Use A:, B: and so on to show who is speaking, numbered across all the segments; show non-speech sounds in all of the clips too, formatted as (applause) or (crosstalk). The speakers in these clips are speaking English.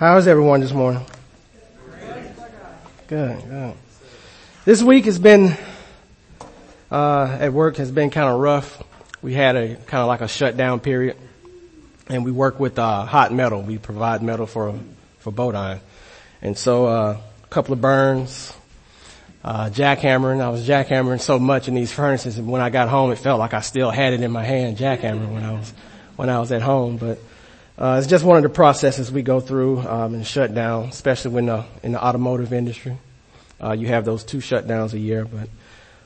A: How's everyone this morning? Good, good. This week has been, uh, at work has been kind of rough. We had a kind of like a shutdown period and we work with, uh, hot metal. We provide metal for, for Bodine. And so, uh, a couple of burns, uh, jackhammering. I was jackhammering so much in these furnaces and when I got home it felt like I still had it in my hand jackhammering when I was, when I was at home, but uh, it's just one of the processes we go through um, in shutdown, especially when the, in the automotive industry. Uh, you have those two shutdowns a year, but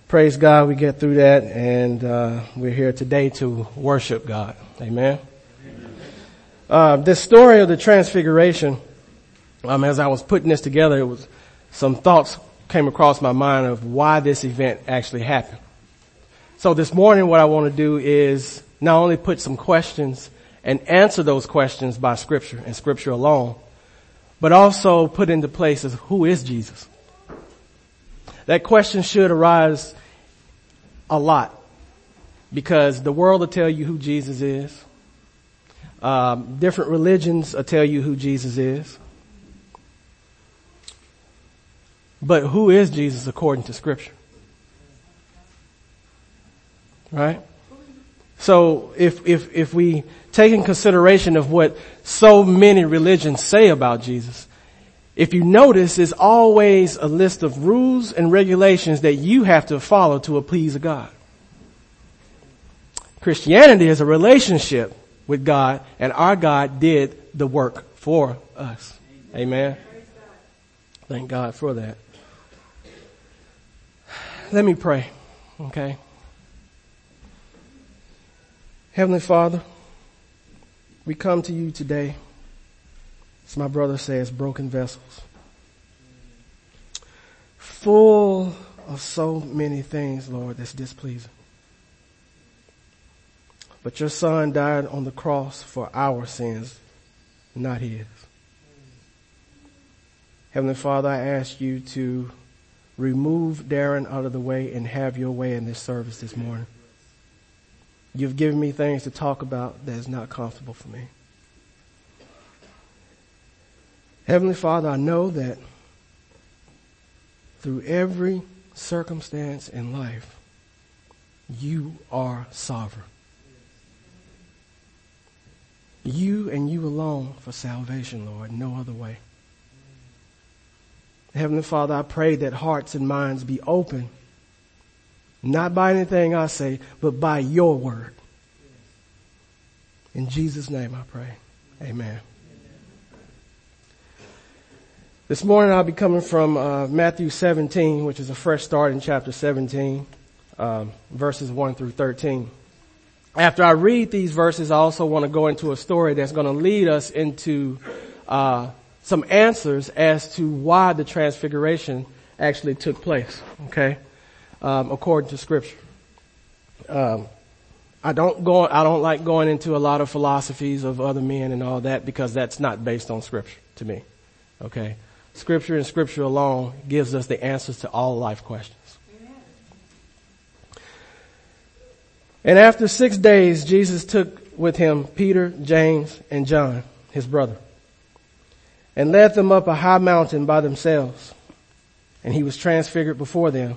A: praise God, we get through that, and uh, we're here today to worship God. Amen. Uh, this story of the Transfiguration, um, as I was putting this together, it was some thoughts came across my mind of why this event actually happened. So this morning, what I want to do is not only put some questions and answer those questions by scripture and scripture alone, but also put into place as who is Jesus? That question should arise a lot because the world will tell you who Jesus is. Um, different religions will tell you who Jesus is. But who is Jesus according to scripture? Right? So if, if, if we take in consideration of what so many religions say about Jesus, if you notice, it's always a list of rules and regulations that you have to follow to appease God. Christianity is a relationship with God and our God did the work for us. Amen. Thank God for that. Let me pray. Okay. Heavenly Father, we come to you today, as my brother says, broken vessels. Full of so many things, Lord, that's displeasing. But your son died on the cross for our sins, not his. Heavenly Father, I ask you to remove Darren out of the way and have your way in this service this morning. You've given me things to talk about that is not comfortable for me. Heavenly Father, I know that through every circumstance in life, you are sovereign. You and you alone for salvation, Lord, no other way. Heavenly Father, I pray that hearts and minds be open not by anything I say, but by your word. In Jesus' name I pray. Amen. This morning I'll be coming from uh, Matthew 17, which is a fresh start in chapter 17, um, verses 1 through 13. After I read these verses, I also want to go into a story that's going to lead us into uh, some answers as to why the transfiguration actually took place. Okay um, according to Scripture. Um, I don't go. I don't like going into a lot of philosophies of other men and all that because that's not based on Scripture to me. Okay, Scripture and Scripture alone gives us the answers to all life questions. And after six days, Jesus took with him Peter, James, and John, his brother, and led them up a high mountain by themselves. And he was transfigured before them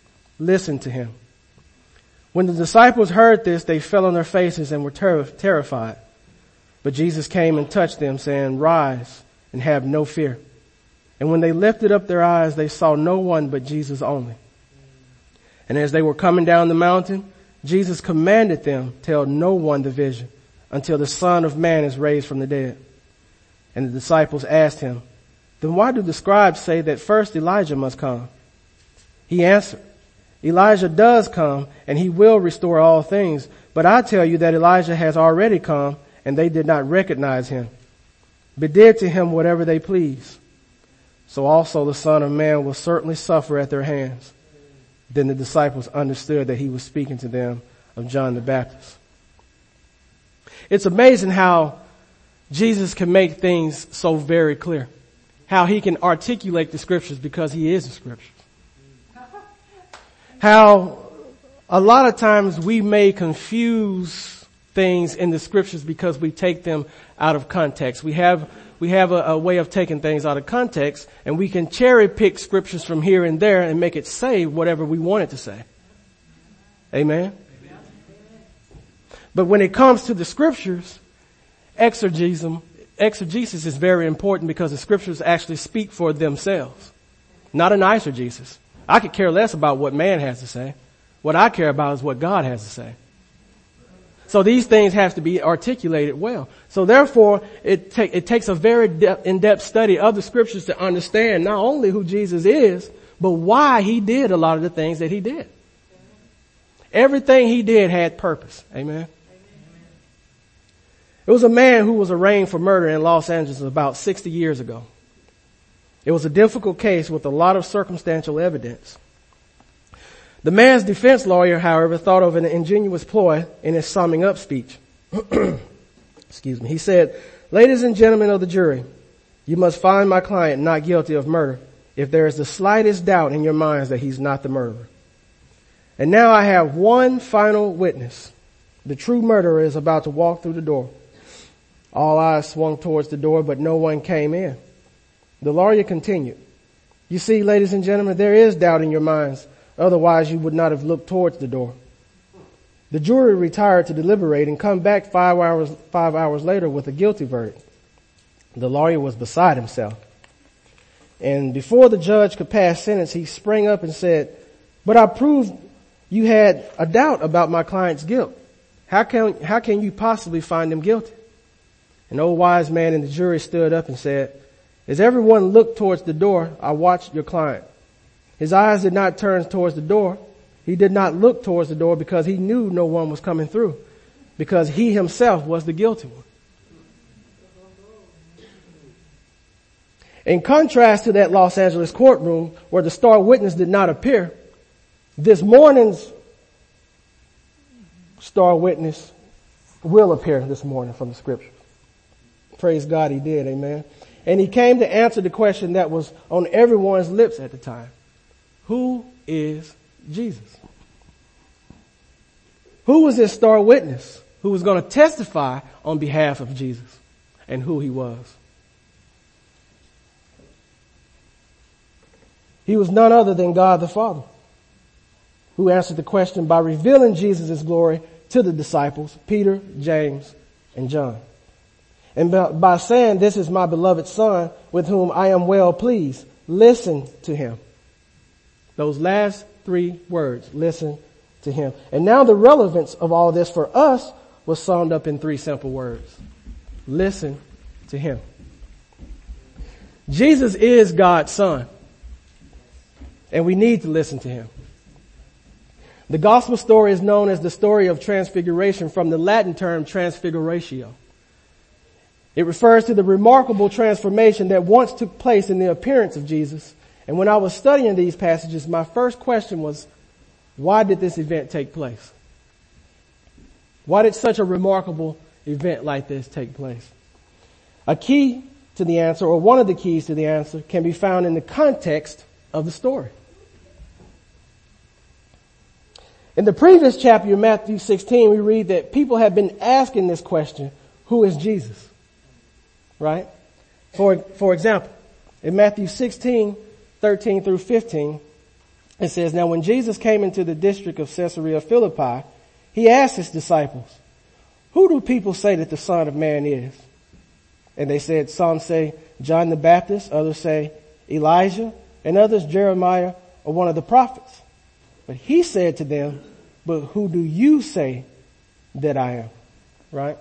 A: listen to him. When the disciples heard this, they fell on their faces and were ter- terrified. But Jesus came and touched them saying, rise and have no fear. And when they lifted up their eyes, they saw no one but Jesus only. And as they were coming down the mountain, Jesus commanded them, tell no one the vision until the son of man is raised from the dead. And the disciples asked him, then why do the scribes say that first Elijah must come? He answered, Elijah does come and he will restore all things. But I tell you that Elijah has already come and they did not recognize him. but did to him whatever they pleased. So also the Son of Man will certainly suffer at their hands. Then the disciples understood that he was speaking to them of John the Baptist. It's amazing how Jesus can make things so very clear. How he can articulate the scriptures because he is the scriptures. How a lot of times we may confuse things in the scriptures because we take them out of context. We have, we have a, a, way of taking things out of context and we can cherry pick scriptures from here and there and make it say whatever we want it to say. Amen? But when it comes to the scriptures, exegesis, exegesis is very important because the scriptures actually speak for themselves, not an eisegesis. I could care less about what man has to say. What I care about is what God has to say. So these things have to be articulated well. So therefore, it, ta- it takes a very de- in-depth study of the scriptures to understand not only who Jesus is, but why he did a lot of the things that he did. Everything he did had purpose. Amen. It was a man who was arraigned for murder in Los Angeles about 60 years ago. It was a difficult case with a lot of circumstantial evidence. The man's defense lawyer, however, thought of an ingenious ploy in his summing up speech. (clears throat) Excuse me. He said, ladies and gentlemen of the jury, you must find my client not guilty of murder if there is the slightest doubt in your minds that he's not the murderer. And now I have one final witness. The true murderer is about to walk through the door. All eyes swung towards the door, but no one came in. The lawyer continued. You see, ladies and gentlemen, there is doubt in your minds. Otherwise, you would not have looked towards the door. The jury retired to deliberate and come back five hours, five hours later with a guilty verdict. The lawyer was beside himself. And before the judge could pass sentence, he sprang up and said, but I proved you had a doubt about my client's guilt. How can, how can you possibly find him guilty? An old wise man in the jury stood up and said, as everyone looked towards the door, I watched your client. His eyes did not turn towards the door. He did not look towards the door because he knew no one was coming through because he himself was the guilty one. In contrast to that Los Angeles courtroom where the star witness did not appear, this morning's star witness will appear this morning from the scriptures. Praise God he did, amen. And he came to answer the question that was on everyone's lips at the time. Who is Jesus? Who was this star witness who was going to testify on behalf of Jesus and who he was? He was none other than God the Father who answered the question by revealing Jesus' glory to the disciples, Peter, James, and John. And by saying, this is my beloved son with whom I am well pleased, listen to him. Those last three words, listen to him. And now the relevance of all this for us was summed up in three simple words. Listen to him. Jesus is God's son. And we need to listen to him. The gospel story is known as the story of transfiguration from the Latin term transfiguratio. It refers to the remarkable transformation that once took place in the appearance of Jesus. And when I was studying these passages, my first question was, why did this event take place? Why did such a remarkable event like this take place? A key to the answer, or one of the keys to the answer, can be found in the context of the story. In the previous chapter Matthew 16, we read that people have been asking this question, who is Jesus? Right? For, for example, in Matthew 16, 13 through 15, it says, Now when Jesus came into the district of Caesarea Philippi, he asked his disciples, Who do people say that the Son of Man is? And they said, Some say John the Baptist, others say Elijah, and others Jeremiah or one of the prophets. But he said to them, But who do you say that I am? Right?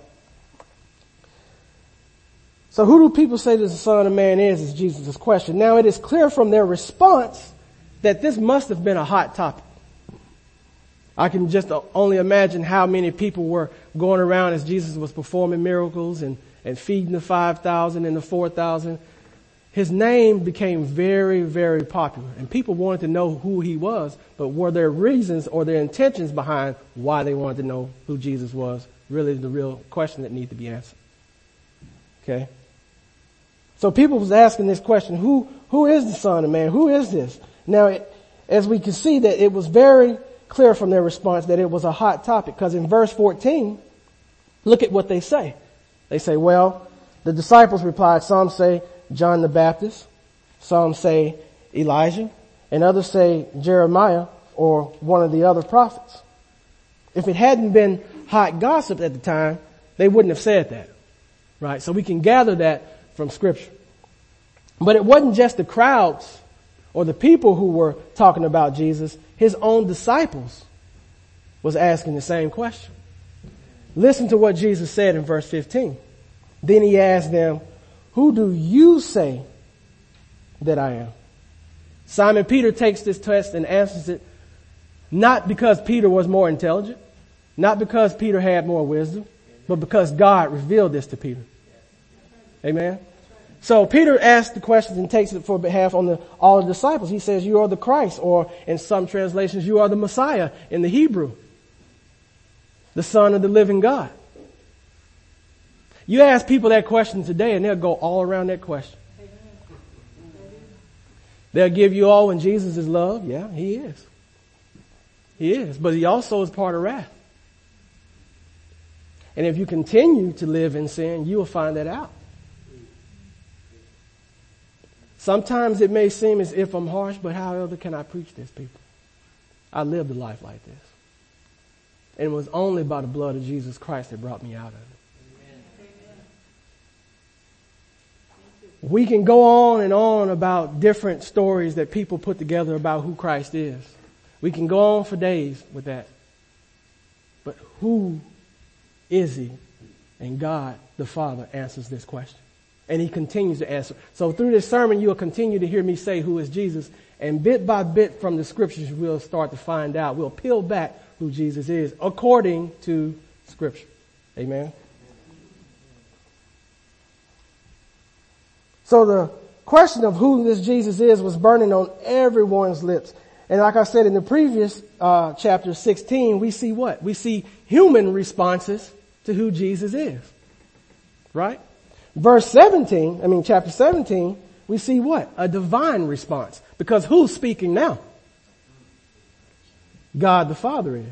A: So who do people say that the son of man is, is Jesus' question. Now it is clear from their response that this must have been a hot topic. I can just only imagine how many people were going around as Jesus was performing miracles and, and feeding the 5,000 and the 4,000, his name became very, very popular. And people wanted to know who he was, but were there reasons or their intentions behind why they wanted to know who Jesus was? Really the real question that needs to be answered. Okay? So people was asking this question, who, who is the son of man? Who is this? Now, it, as we can see that it was very clear from their response that it was a hot topic because in verse 14, look at what they say. They say, well, the disciples replied, some say John the Baptist, some say Elijah, and others say Jeremiah or one of the other prophets. If it hadn't been hot gossip at the time, they wouldn't have said that. Right? So we can gather that from scripture. But it wasn't just the crowds or the people who were talking about Jesus. His own disciples was asking the same question. Listen to what Jesus said in verse 15. Then he asked them, who do you say that I am? Simon Peter takes this test and answers it not because Peter was more intelligent, not because Peter had more wisdom, but because God revealed this to Peter. Amen. So Peter asks the questions and takes it for behalf on the, all the disciples. He says, you are the Christ, or in some translations, you are the Messiah in the Hebrew. The Son of the living God. You ask people that question today and they'll go all around that question. They'll give you all when Jesus is love. Yeah, he is. He is. But he also is part of wrath. And if you continue to live in sin, you will find that out. Sometimes it may seem as if I'm harsh, but how else can I preach this, people? I lived a life like this. And it was only by the blood of Jesus Christ that brought me out of it. We can go on and on about different stories that people put together about who Christ is. We can go on for days with that. But who is he? And God, the Father, answers this question. And he continues to answer. So through this sermon, you'll continue to hear me say who is Jesus. And bit by bit from the scriptures, we'll start to find out. We'll peel back who Jesus is according to scripture. Amen. So the question of who this Jesus is was burning on everyone's lips. And like I said in the previous uh, chapter 16, we see what? We see human responses to who Jesus is. Right? Verse 17, I mean chapter 17, we see what? A divine response. Because who's speaking now? God the Father is.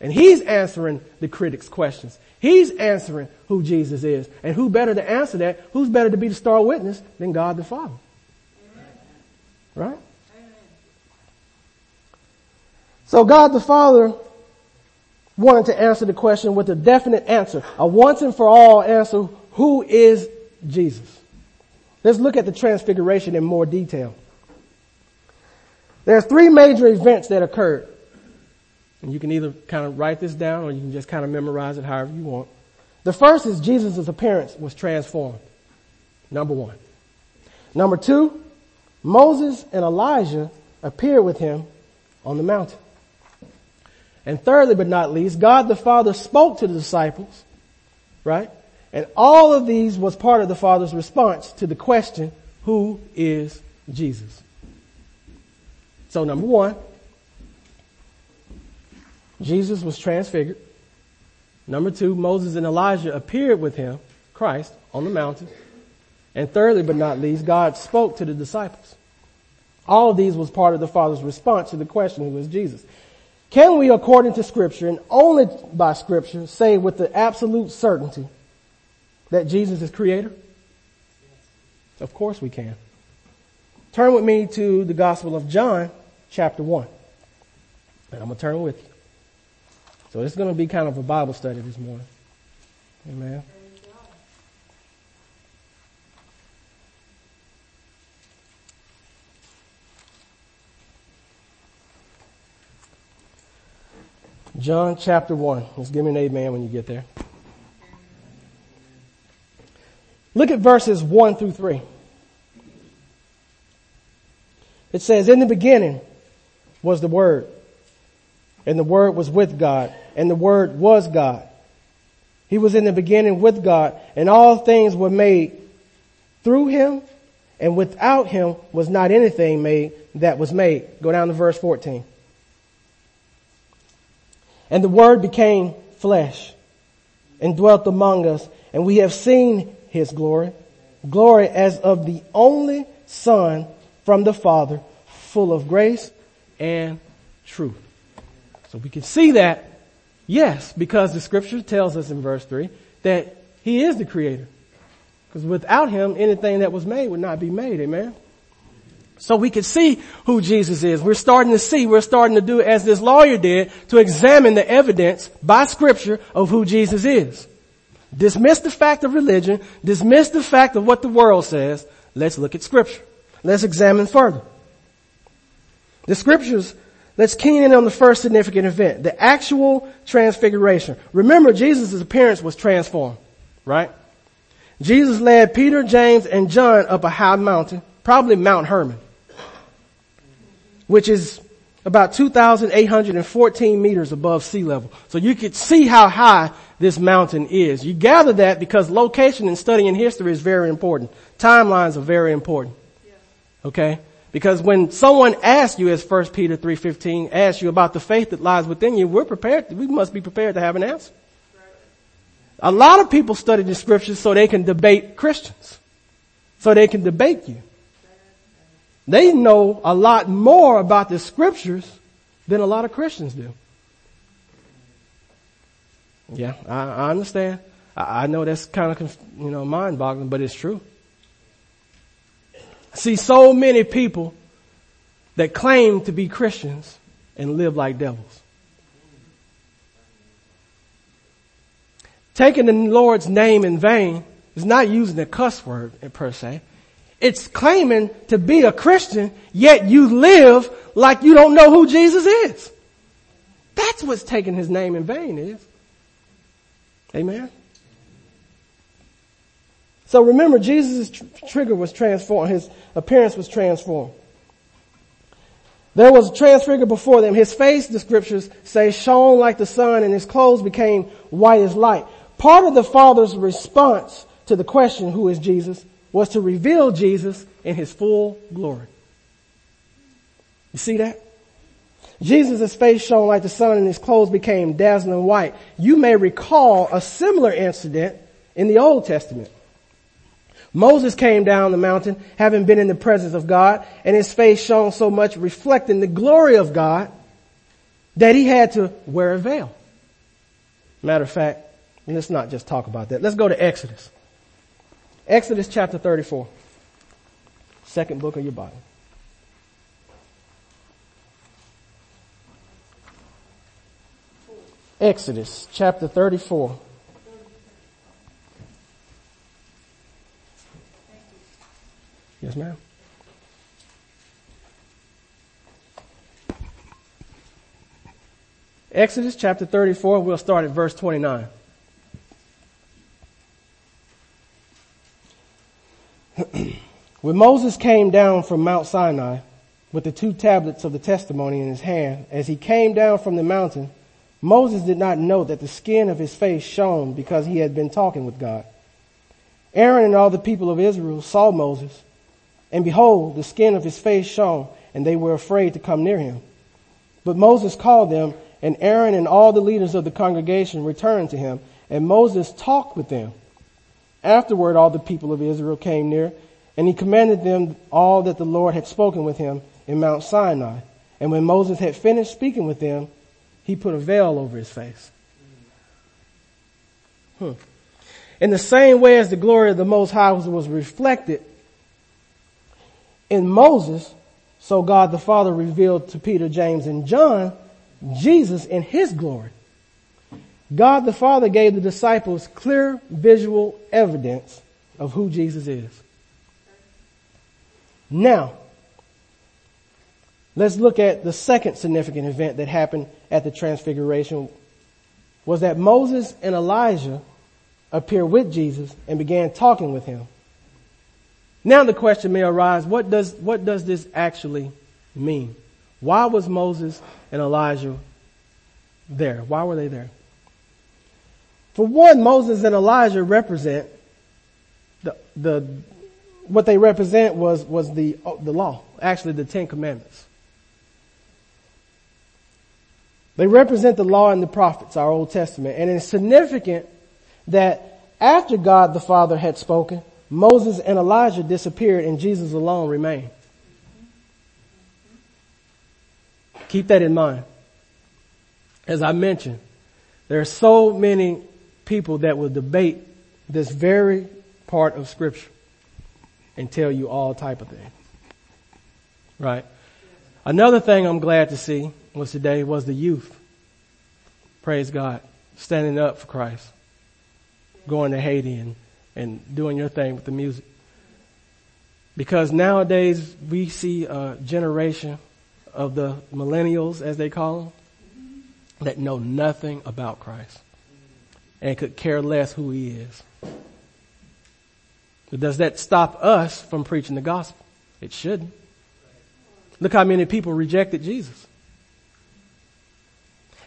A: And He's answering the critics' questions. He's answering who Jesus is. And who better to answer that? Who's better to be the star witness than God the Father? Right? So God the Father wanted to answer the question with a definite answer. A once and for all answer. Who is Jesus? Let's look at the transfiguration in more detail. There's three major events that occurred. And you can either kind of write this down or you can just kind of memorize it however you want. The first is Jesus' appearance was transformed. Number one. Number two, Moses and Elijah appeared with him on the mountain. And thirdly, but not least, God the Father spoke to the disciples, right? And all of these was part of the Father's response to the question, who is Jesus? So number one, Jesus was transfigured. Number two, Moses and Elijah appeared with him, Christ, on the mountain. And thirdly, but not least, God spoke to the disciples. All of these was part of the Father's response to the question, who is Jesus? Can we, according to scripture and only by scripture, say with the absolute certainty that Jesus is creator? Of course we can. Turn with me to the Gospel of John, chapter 1. And I'm going to turn with you. So it's going to be kind of a Bible study this morning. Amen. John chapter 1. Just give me an amen when you get there. Look at verses 1 through 3. It says, In the beginning was the Word, and the Word was with God, and the Word was God. He was in the beginning with God and all things were made through him and without him was not anything made that was made. Go down to verse 14. And the word became flesh and dwelt among us and we have seen his glory, glory as of the only son from the father, full of grace and truth. So we can see that, yes, because the scripture tells us in verse 3 that he is the creator. Because without him, anything that was made would not be made, amen? So we can see who Jesus is. We're starting to see, we're starting to do as this lawyer did, to examine the evidence by scripture of who Jesus is. Dismiss the fact of religion, dismiss the fact of what the world says. Let's look at scripture. Let's examine further. The scriptures, let's keen in on the first significant event, the actual transfiguration. Remember, Jesus' appearance was transformed, right? Jesus led Peter, James, and John up a high mountain, probably Mount Hermon, which is about 2,814 meters above sea level. So you could see how high this mountain is. You gather that because location and studying history is very important. Timelines are very important. Okay? Because when someone asks you, as 1 Peter 3.15 asks you about the faith that lies within you, we're prepared, we must be prepared to have an answer. A lot of people study the scriptures so they can debate Christians. So they can debate you. They know a lot more about the scriptures than a lot of Christians do. Yeah, I, I understand. I, I, know that's kind of, you know, mind boggling, but it's true. See so many people that claim to be Christians and live like devils. Taking the Lord's name in vain is not using a cuss word per se. It's claiming to be a Christian, yet you live like you don't know who Jesus is. That's what's taking his name in vain is. Amen. So remember, Jesus' tr- trigger was transformed. His appearance was transformed. There was a transfigure before them. His face, the scriptures say, shone like the sun and his clothes became white as light. Part of the Father's response to the question, who is Jesus, was to reveal Jesus in his full glory. You see that? Jesus' face shone like the sun and his clothes became dazzling white. You may recall a similar incident in the Old Testament. Moses came down the mountain having been in the presence of God and his face shone so much reflecting the glory of God that he had to wear a veil. Matter of fact, let's not just talk about that. Let's go to Exodus. Exodus chapter 34. Second book of your Bible. Exodus chapter 34. Yes, ma'am. Exodus chapter 34, we'll start at verse 29. (clears throat) when Moses came down from Mount Sinai with the two tablets of the testimony in his hand, as he came down from the mountain, Moses did not know that the skin of his face shone because he had been talking with God. Aaron and all the people of Israel saw Moses, and behold, the skin of his face shone, and they were afraid to come near him. But Moses called them, and Aaron and all the leaders of the congregation returned to him, and Moses talked with them. Afterward, all the people of Israel came near, and he commanded them all that the Lord had spoken with him in Mount Sinai. And when Moses had finished speaking with them, he put a veil over his face. Hmm. In the same way as the glory of the Most High was reflected in Moses, so God the Father revealed to Peter, James, and John Jesus in his glory. God the Father gave the disciples clear visual evidence of who Jesus is. Now, let's look at the second significant event that happened at the transfiguration was that Moses and Elijah appeared with Jesus and began talking with him. Now the question may arise, what does, what does this actually mean? Why was Moses and Elijah there? Why were they there? For one, Moses and Elijah represent the, the, what they represent was, was the, the law, actually the Ten Commandments. They represent the law and the prophets, our Old Testament. And it's significant that after God the Father had spoken, Moses and Elijah disappeared and Jesus alone remained. Keep that in mind. As I mentioned, there are so many people that will debate this very part of scripture and tell you all type of things. Right? Another thing I'm glad to see was today was the youth. Praise God. Standing up for Christ. Going to Haiti and, and doing your thing with the music. Because nowadays we see a generation of the millennials, as they call them, that know nothing about Christ and could care less who he is. But does that stop us from preaching the gospel? It shouldn't. Look how many people rejected Jesus.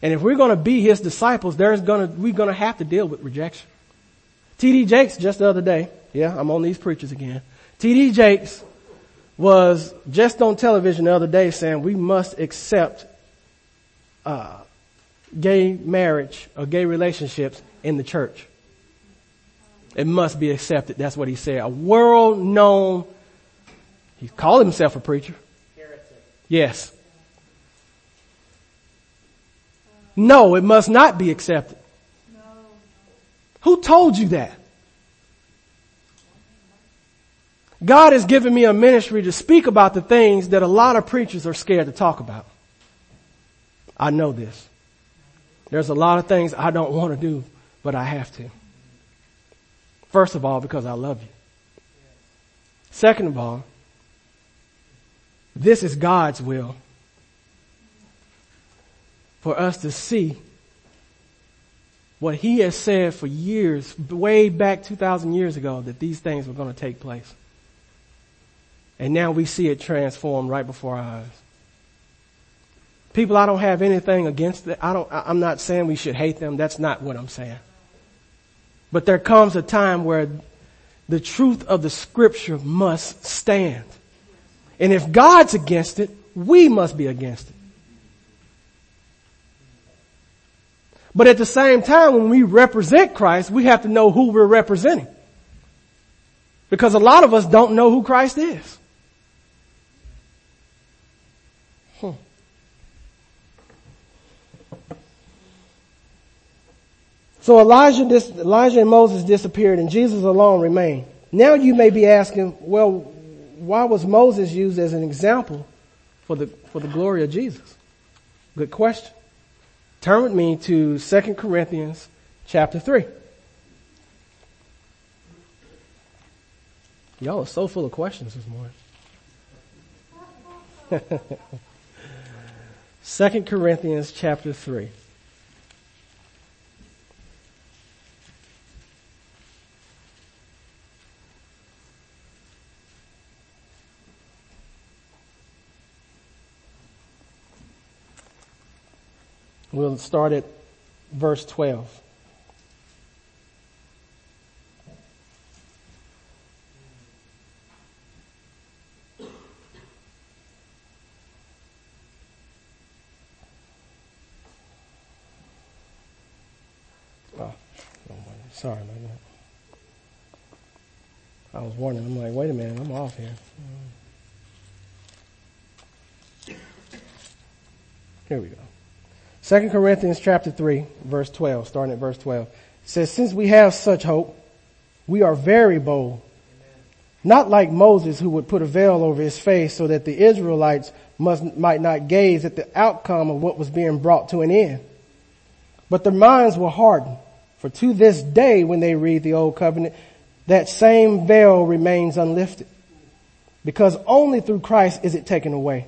A: And if we're going to be his disciples, there's going to, we're going to have to deal with rejection. T.D. Jakes just the other day, yeah, I'm on these preachers again. T.D. Jakes was just on television the other day saying we must accept uh, gay marriage or gay relationships in the church. It must be accepted. That's what he said. A world known, he called himself a preacher. Heretic. Yes. No, it must not be accepted. No. Who told you that? God has given me a ministry to speak about the things that a lot of preachers are scared to talk about. I know this. There's a lot of things I don't want to do, but I have to. First of all, because I love you. Second of all, this is God's will for us to see what he has said for years, way back 2,000 years ago, that these things were going to take place. And now we see it transformed right before our eyes. People, I don't have anything against it. I don't, I'm not saying we should hate them. That's not what I'm saying. But there comes a time where the truth of the scripture must stand. And if God's against it, we must be against it. But at the same time, when we represent Christ, we have to know who we're representing. Because a lot of us don't know who Christ is. Hmm. So Elijah, Elijah and Moses disappeared and Jesus alone remained. Now you may be asking, well, why was Moses used as an example for the, for the glory of Jesus? Good question. Turn with me to 2 Corinthians chapter 3. Y'all are so full of questions this morning. (laughs) 2 Corinthians chapter 3. We'll start at verse 12. Oh, sorry about that. I was wondering, I'm like, wait a minute, I'm off here. Here we go. 2 Corinthians chapter 3, verse 12, starting at verse 12, says, Since we have such hope, we are very bold. Not like Moses who would put a veil over his face so that the Israelites must, might not gaze at the outcome of what was being brought to an end. But their minds were hardened. For to this day when they read the old covenant, that same veil remains unlifted. Because only through Christ is it taken away.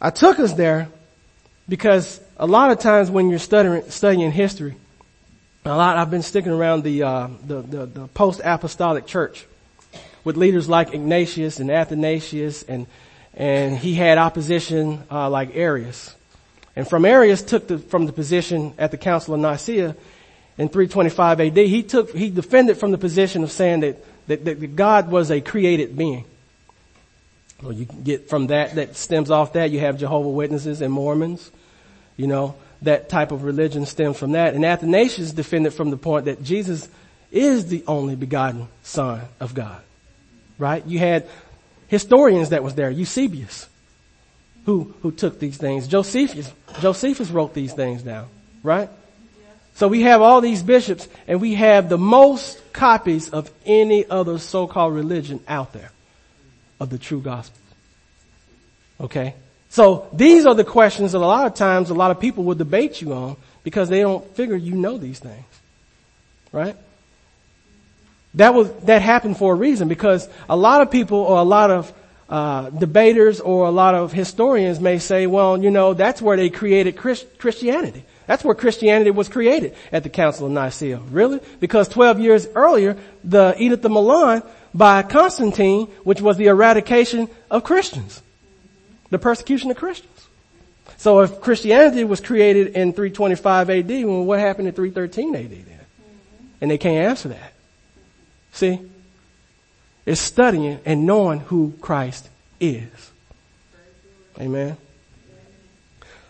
A: I took us there because a lot of times when you're studying, studying history, a lot, I've been sticking around the, uh, the, the, the post-apostolic church with leaders like Ignatius and Athanasius and, and he had opposition, uh, like Arius. And from Arius took the, from the position at the Council of Nicaea in 325 AD, he took, he defended from the position of saying that, that, that God was a created being. You get from that, that stems off that, you have Jehovah Witnesses and Mormons, you know, that type of religion stems from that. And Athanasius defended from the point that Jesus is the only begotten son of God. Right? You had historians that was there, Eusebius, who, who took these things. Josephus, Josephus wrote these things down. Right? So we have all these bishops and we have the most copies of any other so-called religion out there of the true gospel. Okay? So these are the questions that a lot of times a lot of people will debate you on because they don't figure you know these things. Right? That was, that happened for a reason because a lot of people or a lot of uh, debaters or a lot of historians may say, well, you know, that's where they created Christ- Christianity. That's where Christianity was created at the Council of Nicaea. Really? Because 12 years earlier, the Edict of Milan by Constantine, which was the eradication of Christians the persecution of Christians. So if Christianity was created in 325 AD, well, what happened in 313 AD then? And they can't answer that. See? It's studying and knowing who Christ is. Amen.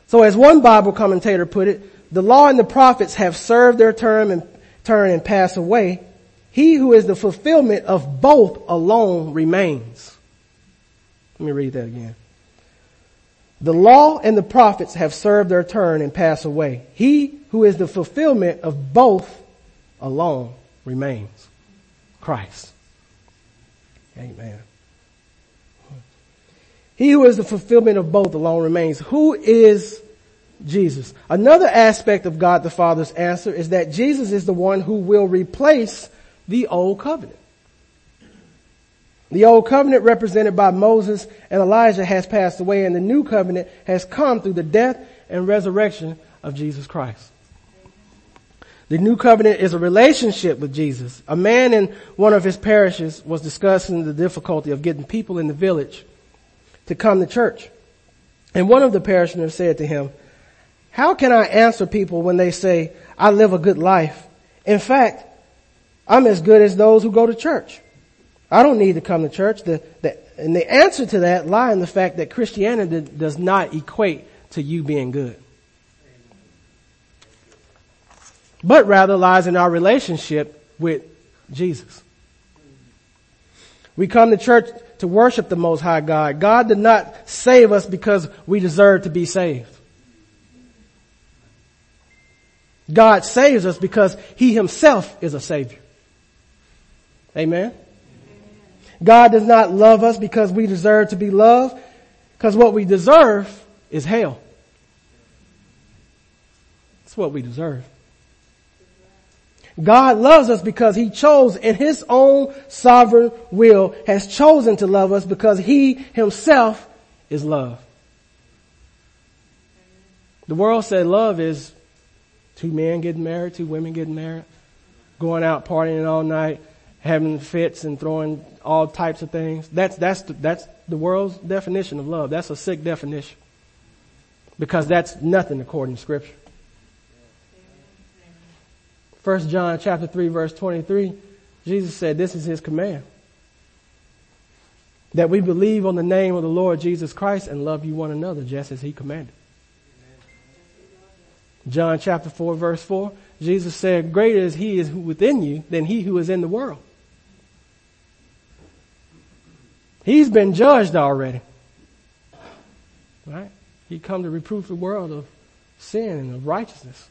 A: So as one Bible commentator put it, the law and the prophets have served their term and turn and pass away. He who is the fulfillment of both alone remains. Let me read that again. The law and the prophets have served their turn and pass away. He who is the fulfillment of both alone remains. Christ. Amen. He who is the fulfillment of both alone remains. Who is Jesus? Another aspect of God the Father's answer is that Jesus is the one who will replace the old covenant. The old covenant represented by Moses and Elijah has passed away and the new covenant has come through the death and resurrection of Jesus Christ. The new covenant is a relationship with Jesus. A man in one of his parishes was discussing the difficulty of getting people in the village to come to church. And one of the parishioners said to him, how can I answer people when they say, I live a good life? In fact, I'm as good as those who go to church. I don't need to come to church. The, the, and the answer to that lie in the fact that Christianity does not equate to you being good. But rather lies in our relationship with Jesus. We come to church to worship the Most High God. God did not save us because we deserve to be saved. God saves us because He Himself is a Savior. Amen. God does not love us because we deserve to be loved, because what we deserve is hell. That's what we deserve. God loves us because He chose in His own sovereign will, has chosen to love us because He Himself is love. The world said love is two men getting married, two women getting married, going out partying all night, having fits and throwing all types of things. That's, that's, the, that's the world's definition of love. That's a sick definition. Because that's nothing according to scripture. First John chapter 3 verse 23, Jesus said this is his command. That we believe on the name of the Lord Jesus Christ and love you one another just as he commanded. John chapter 4 verse 4, Jesus said, greater is he is within you than he who is in the world. He's been judged already. Right? He come to reprove the world of sin and of righteousness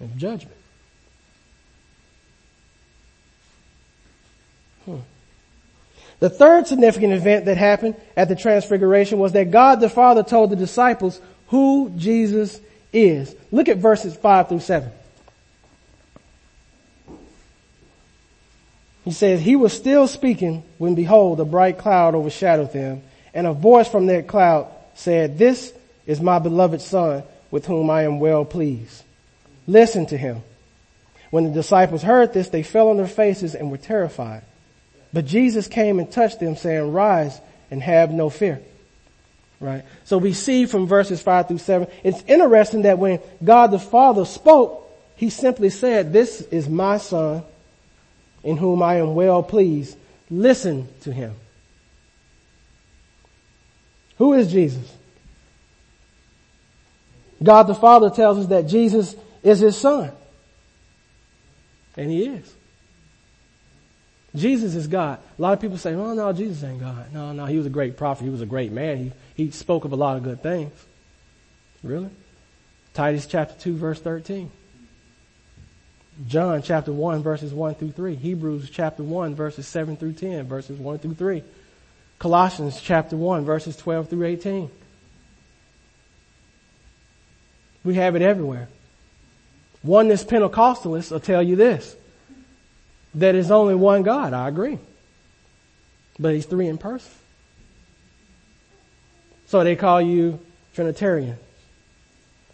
A: and judgment. Hmm. The third significant event that happened at the transfiguration was that God the Father told the disciples who Jesus is. Look at verses 5 through 7. He says, He was still speaking when behold, a bright cloud overshadowed them, and a voice from that cloud said, This is my beloved son with whom I am well pleased. Listen to him. When the disciples heard this, they fell on their faces and were terrified. But Jesus came and touched them saying, rise and have no fear. Right? So we see from verses five through seven, it's interesting that when God the Father spoke, he simply said, this is my son in whom I am well pleased. Listen to him. Who is Jesus? God the Father tells us that Jesus is his son. And he is. Jesus is God. A lot of people say, oh no, Jesus ain't God. No, no, he was a great prophet. He was a great man. He, he spoke of a lot of good things. Really? Titus chapter 2 verse 13. John chapter 1 verses 1 through 3. Hebrews chapter 1 verses 7 through 10 verses 1 through 3. Colossians chapter 1 verses 12 through 18. We have it everywhere. One Oneness Pentecostalists will tell you this. That is only one God. I agree. But he's three in person. So they call you Trinitarian.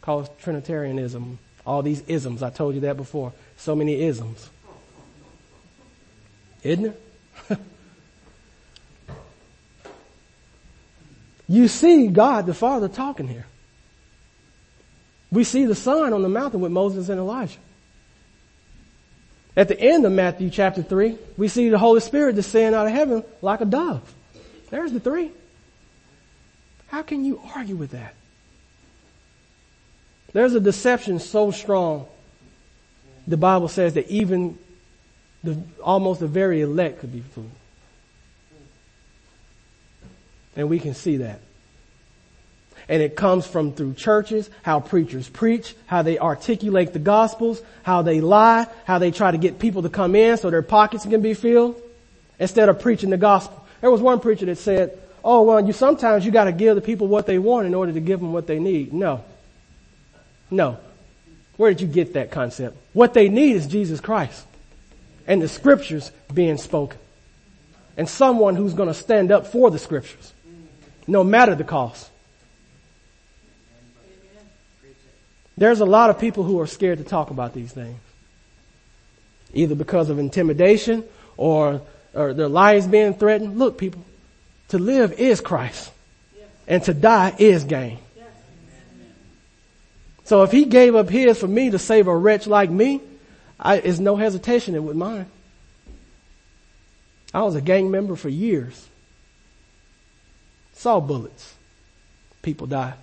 A: Call it Trinitarianism. All these isms. I told you that before. So many isms. Isn't it? (laughs) you see God the Father talking here. We see the Son on the mountain with Moses and Elijah. At the end of Matthew chapter 3, we see the Holy Spirit descend out of heaven like a dove. There's the three. How can you argue with that? There's a deception so strong. The Bible says that even the, almost the very elect could be fooled. And we can see that. And it comes from through churches, how preachers preach, how they articulate the gospels, how they lie, how they try to get people to come in so their pockets can be filled instead of preaching the gospel. There was one preacher that said, oh well, you sometimes you gotta give the people what they want in order to give them what they need. No. No. Where did you get that concept? What they need is Jesus Christ and the scriptures being spoken and someone who's going to stand up for the scriptures no matter the cost. There's a lot of people who are scared to talk about these things. Either because of intimidation or, or their lives being threatened. Look people, to live is Christ. And to die is gain. So if he gave up his for me to save a wretch like me, I, there's no hesitation with mine. I was a gang member for years. Saw bullets. People die.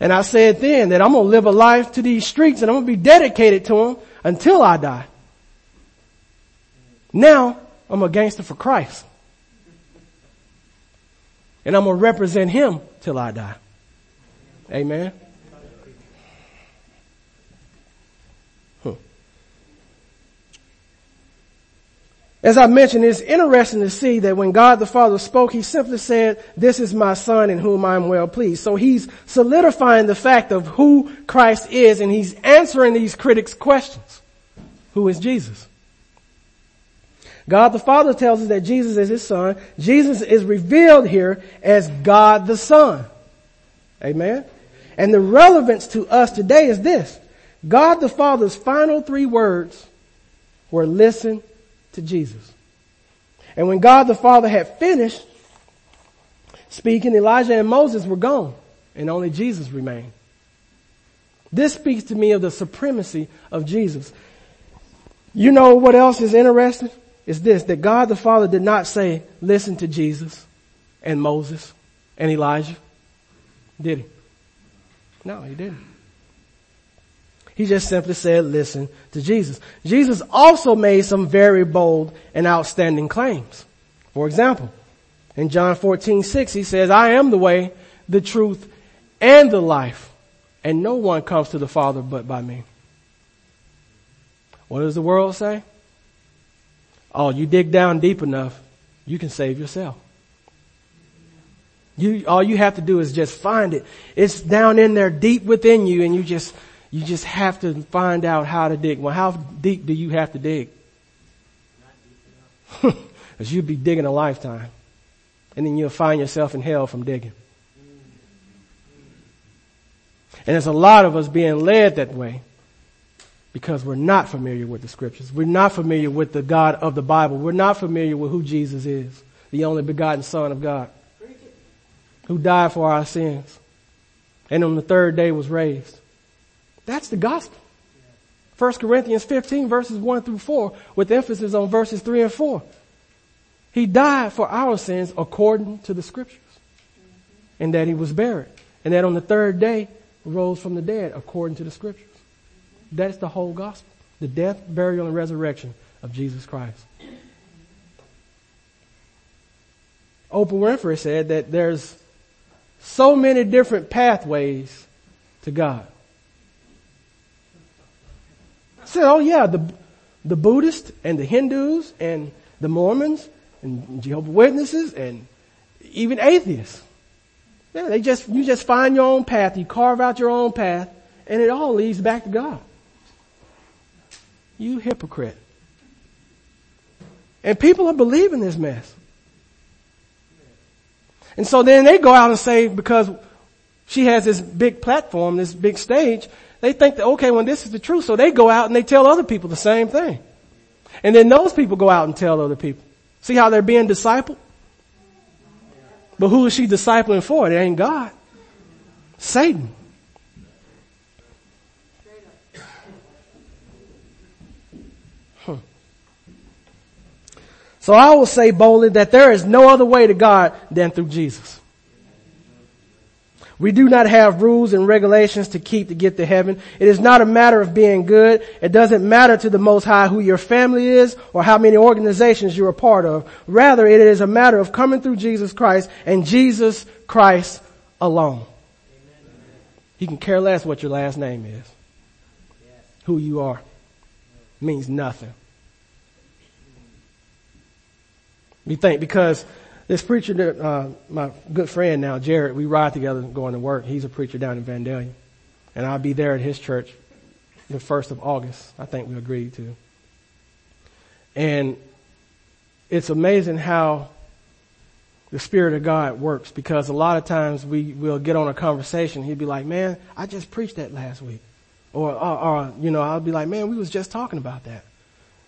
A: And I said then that I'm going to live a life to these streets and I'm going to be dedicated to them until I die. Now I'm a gangster for Christ. And I'm going to represent him till I die. Amen. As I mentioned, it's interesting to see that when God the Father spoke, He simply said, this is my son in whom I am well pleased. So He's solidifying the fact of who Christ is and He's answering these critics' questions. Who is Jesus? God the Father tells us that Jesus is His son. Jesus is revealed here as God the Son. Amen? And the relevance to us today is this. God the Father's final three words were listen to Jesus. And when God the Father had finished speaking, Elijah and Moses were gone and only Jesus remained. This speaks to me of the supremacy of Jesus. You know what else is interesting? Is this, that God the Father did not say, listen to Jesus and Moses and Elijah. Did he? No, he didn't. He just simply said, listen to Jesus. Jesus also made some very bold and outstanding claims. For example, in John 14, 6, he says, I am the way, the truth, and the life, and no one comes to the Father but by me. What does the world say? Oh, you dig down deep enough, you can save yourself. You, all you have to do is just find it. It's down in there deep within you and you just you just have to find out how to dig. Well, how deep do you have to dig? (laughs) Because you'd be digging a lifetime. And then you'll find yourself in hell from digging. And there's a lot of us being led that way because we're not familiar with the scriptures. We're not familiar with the God of the Bible. We're not familiar with who Jesus is, the only begotten Son of God, who died for our sins and on the third day was raised. That's the gospel. 1 Corinthians 15 verses 1 through 4 with emphasis on verses 3 and 4. He died for our sins according to the scriptures. And that he was buried. And that on the third day rose from the dead according to the scriptures. That's the whole gospel. The death, burial, and resurrection of Jesus Christ. Oprah Winfrey said that there's so many different pathways to God. I said, oh yeah, the, the Buddhists and the Hindus and the Mormons and Jehovah Witnesses and even atheists. Yeah, they just, you just find your own path, you carve out your own path, and it all leads back to God. You hypocrite. And people are believing this mess. And so then they go out and say, because she has this big platform, this big stage, they think that, okay, well this is the truth. So they go out and they tell other people the same thing. And then those people go out and tell other people. See how they're being discipled? But who is she discipling for? It ain't God. Satan. So I will say boldly that there is no other way to God than through Jesus. We do not have rules and regulations to keep to get to heaven. It is not a matter of being good. It doesn't matter to the Most High who your family is or how many organizations you're a part of. Rather, it is a matter of coming through Jesus Christ and Jesus Christ alone. He can care less what your last name is. Who you are. Means nothing. We think because this preacher uh, my good friend now, Jared, we ride together going to work. He's a preacher down in Vandalia. And I'll be there at his church the first of August. I think we agreed to. And it's amazing how the Spirit of God works because a lot of times we will get on a conversation. He'd be like, man, I just preached that last week. Or, or, or, you know, I'll be like, man, we was just talking about that.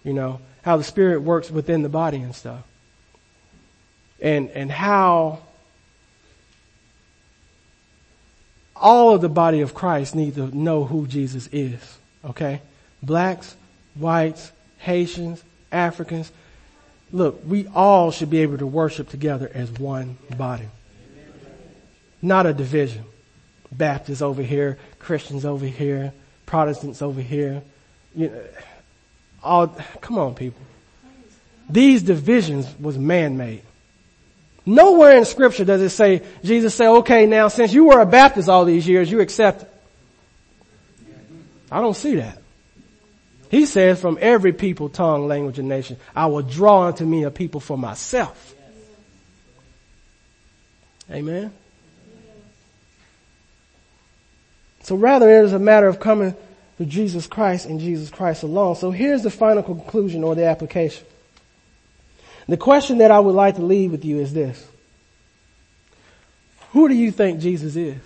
A: You know, how the Spirit works within the body and stuff and, and how all of the body of Christ need to know who Jesus is. Okay? Blacks, whites, Haitians, Africans. Look, we all should be able to worship together as one body. Not a division. Baptists over here, Christians over here, Protestants over here. You know, all, come on people. These divisions was man-made. Nowhere in scripture does it say, Jesus say, okay, now since you were a Baptist all these years, you accept it. I don't see that. He says from every people, tongue, language, and nation, I will draw unto me a people for myself. Amen. So rather it is a matter of coming to Jesus Christ and Jesus Christ alone. So here's the final conclusion or the application. The question that I would like to leave with you is this. Who do you think Jesus is?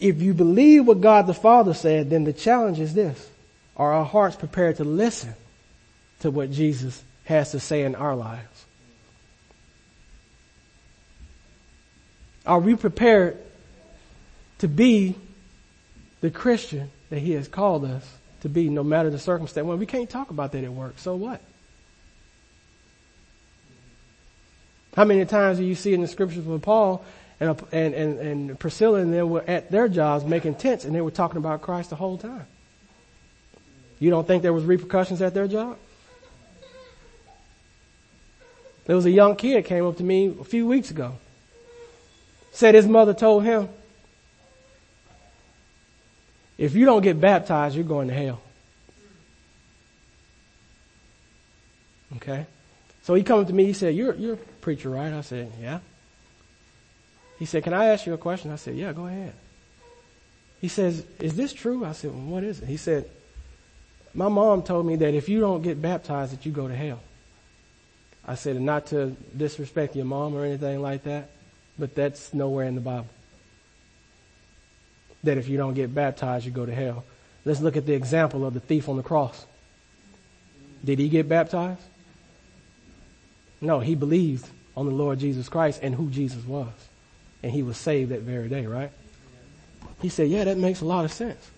A: If you believe what God the Father said, then the challenge is this. Are our hearts prepared to listen to what Jesus has to say in our lives? Are we prepared to be the Christian that He has called us to be no matter the circumstance. Well, we can't talk about that at work. So what? How many times do you see in the scriptures with Paul and, and, and, and Priscilla and they were at their jobs making tents and they were talking about Christ the whole time? You don't think there was repercussions at their job? There was a young kid came up to me a few weeks ago. Said his mother told him, if you don't get baptized, you're going to hell. Okay? So he comes to me, he said, you're, you're a preacher, right? I said, yeah. He said, can I ask you a question? I said, yeah, go ahead. He says, is this true? I said, well, what is it? He said, my mom told me that if you don't get baptized, that you go to hell. I said, not to disrespect your mom or anything like that, but that's nowhere in the Bible. That if you don't get baptized, you go to hell. Let's look at the example of the thief on the cross. Did he get baptized? No, he believed on the Lord Jesus Christ and who Jesus was. And he was saved that very day, right? He said, yeah, that makes a lot of sense.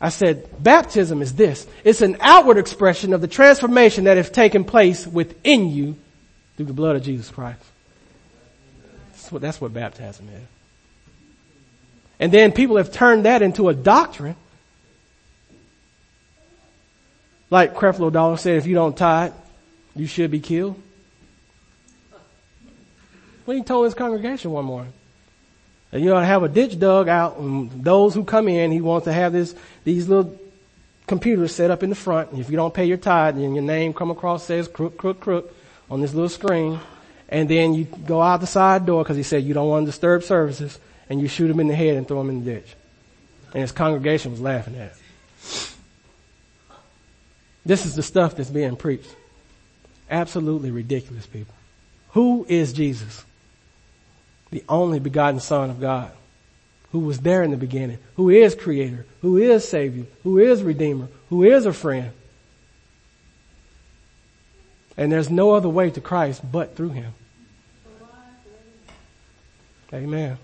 A: I said, baptism is this. It's an outward expression of the transformation that has taken place within you through the blood of Jesus Christ. That's what, that's what baptism is. And then people have turned that into a doctrine. Like Creflo Dollar said, if you don't tithe, you should be killed. When he told his congregation one morning. And you ought to have a ditch dug out and those who come in, he wants to have this, these little computers set up in the front. And if you don't pay your tithe, then your name come across says crook, crook, crook on this little screen. And then you go out the side door because he said you don't want to disturb services and you shoot him in the head and throw him in the ditch. And his congregation was laughing at it. This is the stuff that's being preached. Absolutely ridiculous, people. Who is Jesus? the only begotten Son of God, who was there in the beginning, who is creator, who is savior, who is redeemer, who is a friend. And there's no other way to Christ but through him. Amen.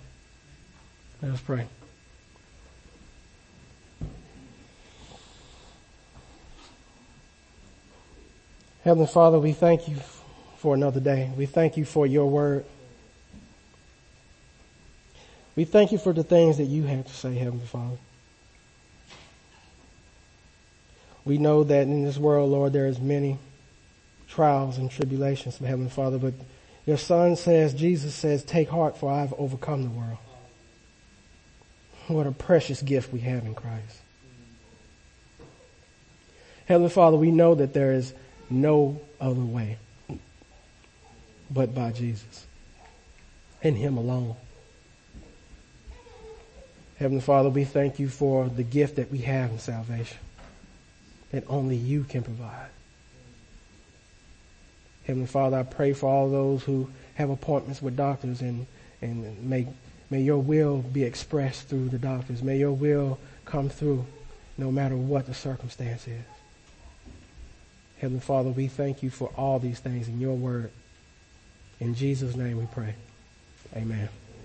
A: Let us pray. Heavenly Father, we thank you for another day. We thank you for your word. We thank you for the things that you have to say, Heavenly Father. We know that in this world, Lord, there is many trials and tribulations, Heavenly Father, but your son says, Jesus says, take heart for I've overcome the world. What a precious gift we have in Christ. Heavenly Father, we know that there is no other way but by Jesus and Him alone. Heavenly Father, we thank you for the gift that we have in salvation that only you can provide. Heavenly Father, I pray for all those who have appointments with doctors and, and may, may your will be expressed through the doctors. May your will come through no matter what the circumstance is. Heavenly Father, we thank you for all these things in your word. In Jesus' name we pray. Amen.